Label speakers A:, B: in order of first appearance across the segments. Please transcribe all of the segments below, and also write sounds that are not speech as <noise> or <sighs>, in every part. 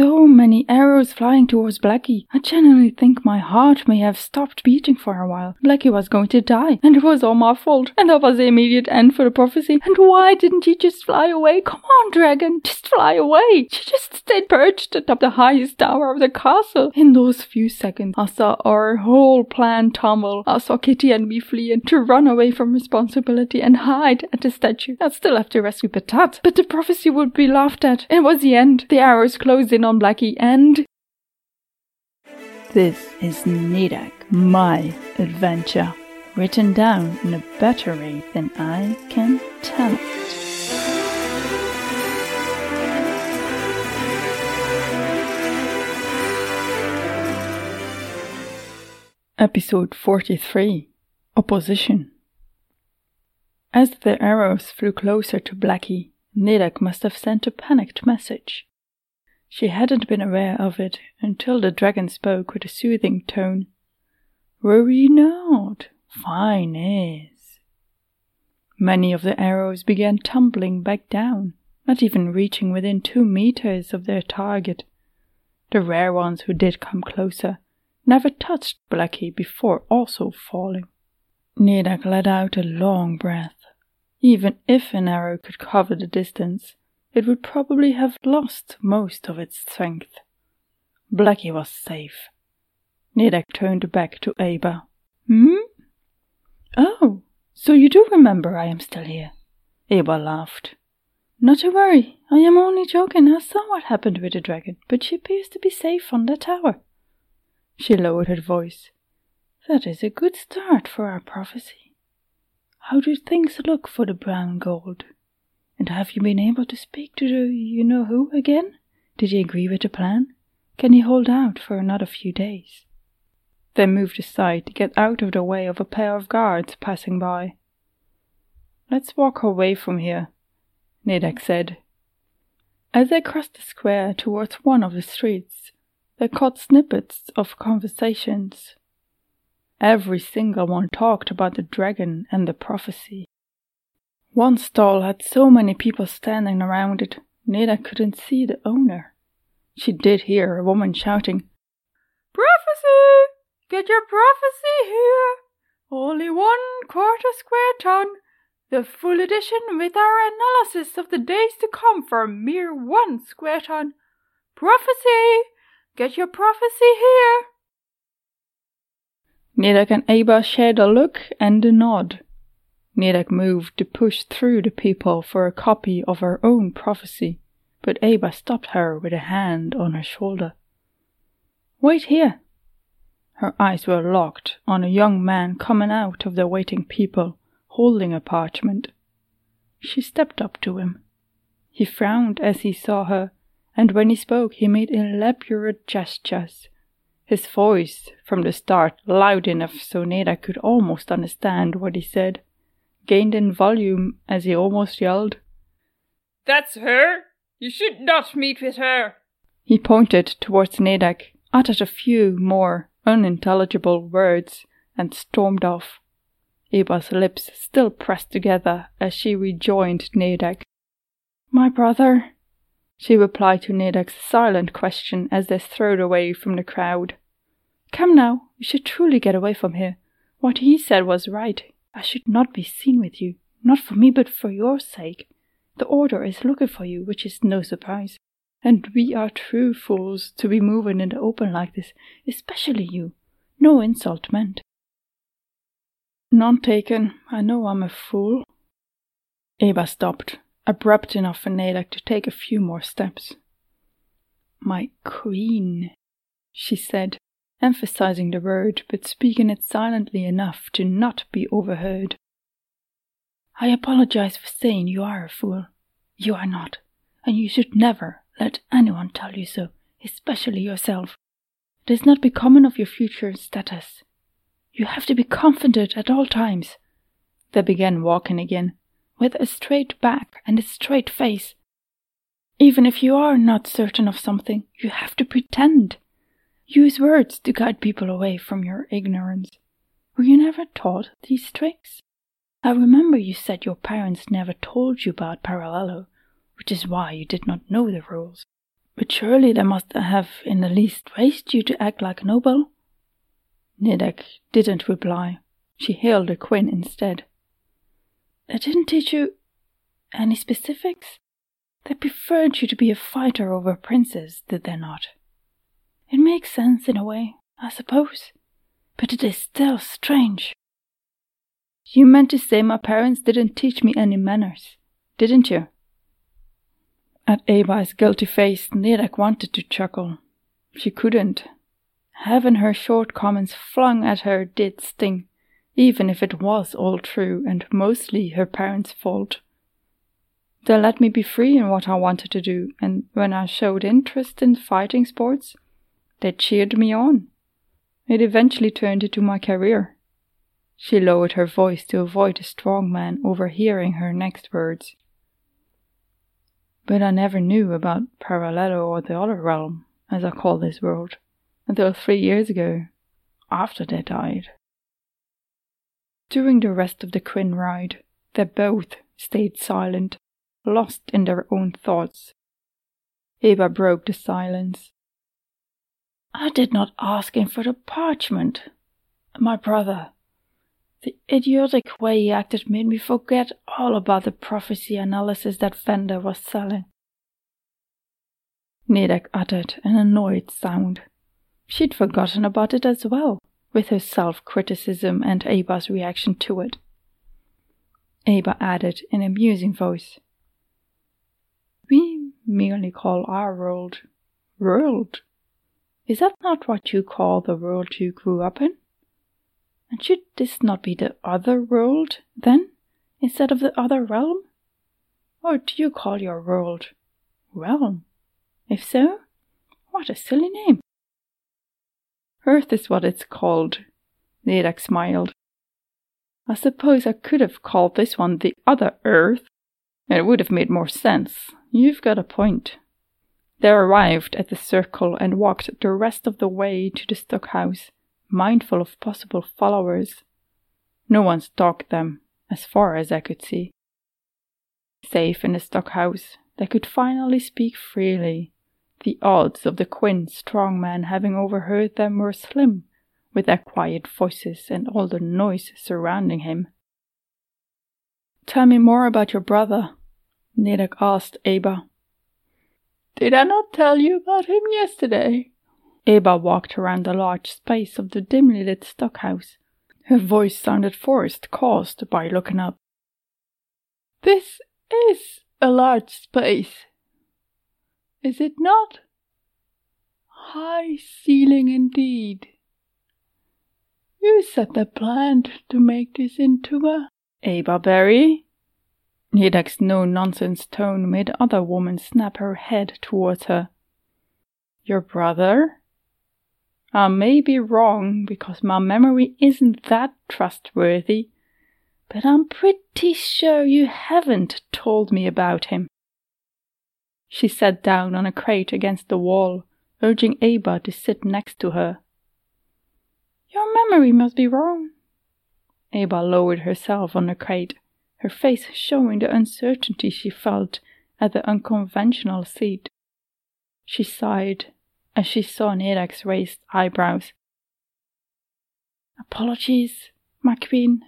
A: so many arrows flying towards Blackie. I genuinely think my heart may have stopped beating for a while. Blackie was going to die, and it was all my fault. And that was the immediate end for the prophecy. And why didn't you just fly away? Come on, dragon, just fly away. She just stayed perched atop the highest tower of the castle. In those few seconds, I saw our whole plan tumble. I saw Kitty and me fleeing to run away from responsibility and hide at the statue. I'd still have to rescue Patat, but the prophecy would be laughed at. It was the end. The arrows closed in on Blackie, and this is Nidak, my adventure, written down in a better way than I can tell it. Episode 43 Opposition As the arrows flew closer to Blackie, Nidak must have sent a panicked message. She hadn't been aware of it until the dragon spoke with a soothing tone. Worry not, fine is. Many of the arrows began tumbling back down, not even reaching within two meters of their target. The rare ones who did come closer never touched Blackie before also falling. Nidak let out a long breath. Even if an arrow could cover the distance, it would probably have lost most of its strength. Blackie was safe. Nidak turned back to Aba. Hmm? Oh, so you do remember I am still here? Aba laughed. Not to worry, I am only joking. I saw what happened with the dragon, but she appears to be safe on the tower. She lowered her voice. That is a good start for our prophecy. How do things look for the brown gold? And have you been able to speak to the you know who again? Did he agree with the plan? Can he hold out for another few days? They moved aside to get out of the way of a pair of guards passing by. Let's walk away from here, Nidak said. As they crossed the square towards one of the streets, they caught snippets of conversations. Every single one talked about the dragon and the prophecy. One stall had so many people standing around it, Nidak couldn't see the owner. She did hear a woman shouting, Prophecy! Get your prophecy here! Only one quarter square ton. The full edition with our analysis of the days to come for a mere one square ton. Prophecy! Get your prophecy here! Nidak and Aba shared a look and a nod. Nidak moved to push through the people for a copy of her own prophecy, but Aba stopped her with a hand on her shoulder. Wait here. Her eyes were locked on a young man coming out of the waiting people, holding a parchment. She stepped up to him. He frowned as he saw her, and when he spoke he made elaborate gestures. His voice, from the start loud enough so Nidak could almost understand what he said, gained in volume as he almost yelled.
B: That's her! You should not meet with her!
A: He pointed towards Nedek, uttered a few more unintelligible words, and stormed off. Aba's lips still pressed together as she rejoined Nedek. My brother, she replied to Nedek's silent question as they strode away from the crowd. Come now, we should truly get away from here. What he said was right. I should not be seen with you, not for me, but for your sake. The Order is looking for you, which is no surprise. And we are true fools to be moving in the open like this, especially you. No insult meant. None taken. I know I'm a fool. Eva stopped, abrupt enough for Nidak to take a few more steps. My queen, she said, emphasizing the word but speaking it silently enough to not be overheard. I apologize for saying you are a fool. You are not, and you should never let anyone tell you so, especially yourself. It is not becoming of your future status. You have to be confident at all times. They began walking again, with a straight back and a straight face. Even if you are not certain of something, you have to pretend. Use words to guide people away from your ignorance. Were you never taught these tricks? I remember you said your parents never told you about Parallelo, which is why you did not know the rules. But surely they must have in the least raised you to act like a noble? Nidek didn't reply. She hailed a Quinn instead. They didn't teach you any specifics? They preferred you to be a fighter over a princess, did they not? It makes sense in a way, I suppose, but it is still strange. You meant to say my parents didn't teach me any manners, didn't you? At Eva's guilty face, Nidek wanted to chuckle. She couldn't. Having her short comments flung at her did sting, even if it was all true and mostly her parents' fault. They let me be free in what I wanted to do, and when I showed interest in fighting sports, they cheered me on. It eventually turned into my career. She lowered her voice to avoid a strong man overhearing her next words. But I never knew about Parallelo or the other realm, as I call this world, until three years ago, after they died. During the rest of the Quinn ride, they both stayed silent lost in their own thoughts. Eva broke the silence. I did not ask him for the parchment. My brother. The idiotic way he acted made me forget all about the prophecy analysis that Venda was selling. Nidek uttered an annoyed sound. She'd forgotten about it as well, with her self criticism and Eba's reaction to it. Eba added in a musing voice, we merely call our world world. Is that not what you call the world you grew up in? And should this not be the other world, then, instead of the other realm? Or do you call your world realm? If so, what a silly name. Earth is what it's called. Nidek smiled. I suppose I could have called this one the other Earth. It would have made more sense. You've got a point. They arrived at the circle and walked the rest of the way to the stockhouse, mindful of possible followers. No one stalked them, as far as I could see. Safe in the stockhouse, they could finally speak freely. The odds of the Quinn strong man having overheard them were slim, with their quiet voices and all the noise surrounding him. Tell me more about your brother, Nidek asked Eba.
C: Did I not tell you about him yesterday?
A: Eba walked around the large space of the dimly lit stockhouse. Her voice sounded forced, caused by looking up.
C: This is a large space. Is it not? High ceiling indeed. You set the plan to make this into a
A: Eba Nidek's no nonsense tone made other woman snap her head towards her. Your brother? I may be wrong because my memory isn't that trustworthy, but I'm pretty sure you haven't told me about him. She sat down on a crate against the wall, urging Eba to sit next to her. Your memory must be wrong. Eba lowered herself on the crate her face showing the uncertainty she felt at the unconventional seat. She sighed as she saw Nidek's raised eyebrows. Apologies, my queen.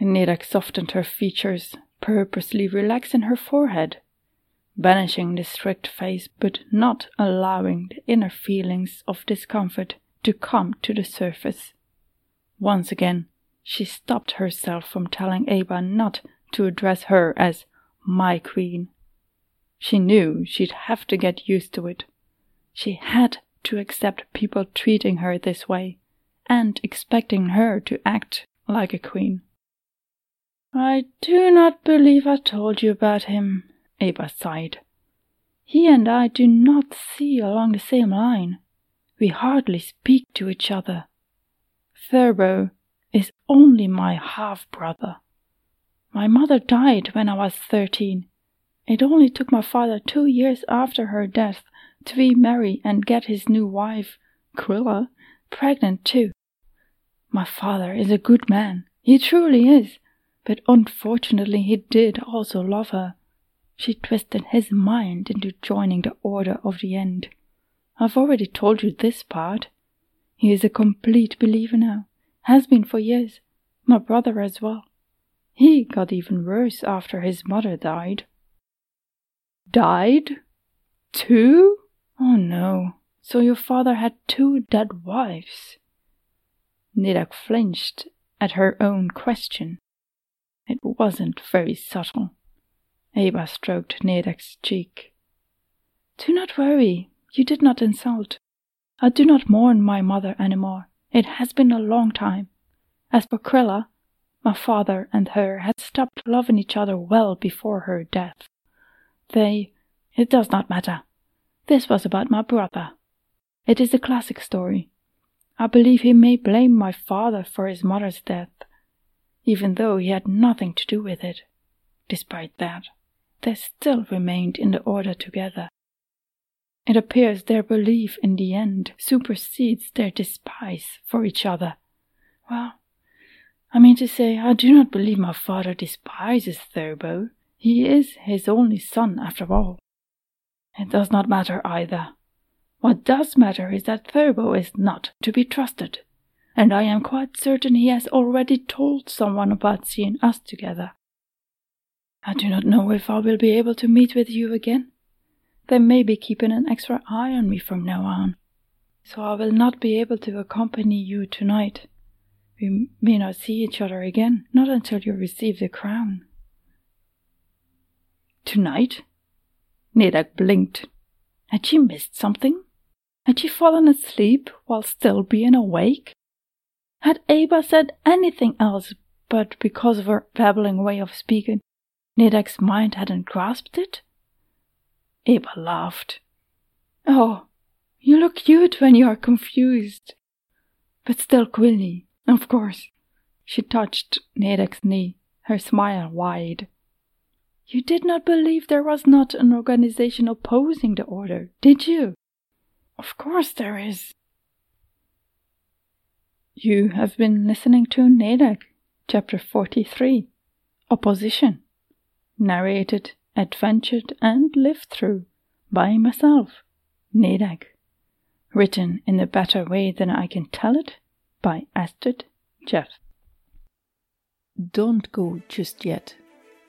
A: Nidek softened her features, purposely relaxing her forehead, banishing the strict face but not allowing the inner feelings of discomfort to come to the surface. Once again, she stopped herself from telling Eva not to address her as my queen. She knew she'd have to get used to it. She had to accept people treating her this way and expecting her to act like a queen. I do not believe I told you about him, Eva sighed. He and I do not see along the same line. We hardly speak to each other. Thurbo is only my half brother. My mother died when I was thirteen. It only took my father two years after her death to remarry and get his new wife, Quilla, pregnant too. My father is a good man, he truly is, but unfortunately he did also love her. she twisted his mind into joining the Order of the End. I've already told you this part. He is a complete believer now, has been for years. My brother as well. He got even worse after his mother died.
C: Died?
A: Two? Oh no. So your father had two dead wives? Nidak flinched at her own question. It wasn't very subtle. Eva stroked Nedak's cheek. Do not worry, you did not insult. I do not mourn my mother any more. It has been a long time. As for Krilla, my father and her had stopped loving each other well before her death. They. It does not matter. This was about my brother. It is a classic story. I believe he may blame my father for his mother's death, even though he had nothing to do with it. Despite that, they still remained in the order together. It appears their belief in the end supersedes their despise for each other. Well, I mean to say, I do not believe my father despises Thurbo. He is his only son, after all. It does not matter either. What does matter is that Thurbo is not to be trusted, and I am quite certain he has already told someone about seeing us together. I do not know if I will be able to meet with you again. They may be keeping an extra eye on me from now on, so I will not be able to accompany you tonight. We may not see each other again, not until you receive the crown.
C: Tonight? Nedak blinked.
A: Had she missed something? Had she fallen asleep while still being awake? Had Aba said anything else, but because of her babbling way of speaking, Nedak's mind hadn't grasped it? Aba laughed. Oh, you look cute when you are confused. But still, Quilly, of course. She touched Nedak's knee, her smile wide. You did not believe there was not an organization opposing the order, did you? Of course there is. You have been listening to Nedak, Chapter 43 Opposition narrated, adventured, and lived through by myself, Nedag. Written in a better way than I can tell it by Astrid Jeff.
C: Don't go just yet.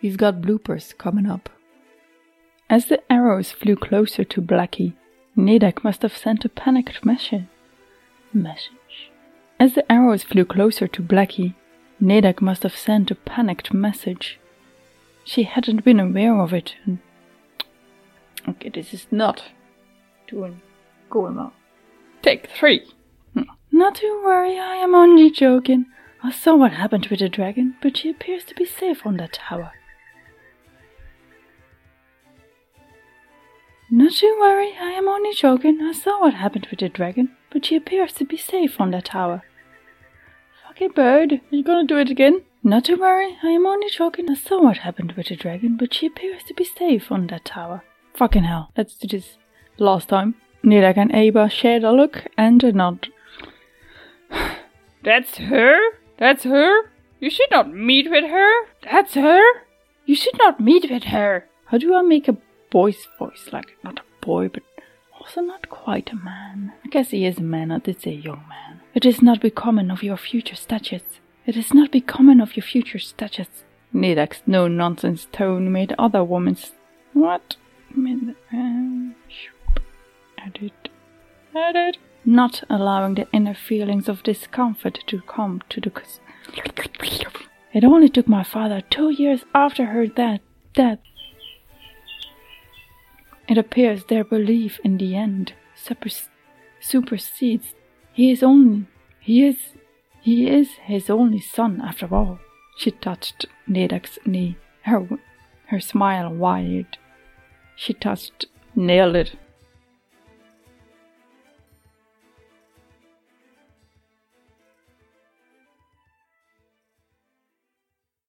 C: We've got bloopers coming up.
A: As the arrows flew closer to Blackie, Nedak must have sent a panicked message. Message. As the arrows flew closer to Blackie, Nedak must have sent a panicked message. She hadn't been aware of it. Okay, this is not doing going well. Take three. Hmm. Not to worry, I am only joking. I saw what happened with the dragon, but she appears to be safe on that tower. Not to worry, I am only joking. I saw what happened with the dragon, but she appears to be safe on that tower. Fucking bird, are you gonna do it again? Not to worry, I am only joking. I saw what happened with the dragon, but she appears to be safe on that tower. Fucking hell, let's do this last time. Nidek and Aba shared a look and a nod. <sighs>
B: That's her? That's her? You should not meet with her? That's her? You should not meet with her.
A: How do I make a boy's voice? Like, not a boy, but also not quite a man. I guess he is a man, I did say young man. It is not becoming of your future statutes. It is not becoming of your future status. Nidak's no nonsense tone made other women's. What? Uh, Edit. Edit. Not allowing the inner feelings of discomfort to come to the. It only took my father two years after her death. death. It appears their belief in the end supersedes. He is only. He is he is his only son, after all. She touched Nedak's knee, her, her smile wide. She touched, nailed it.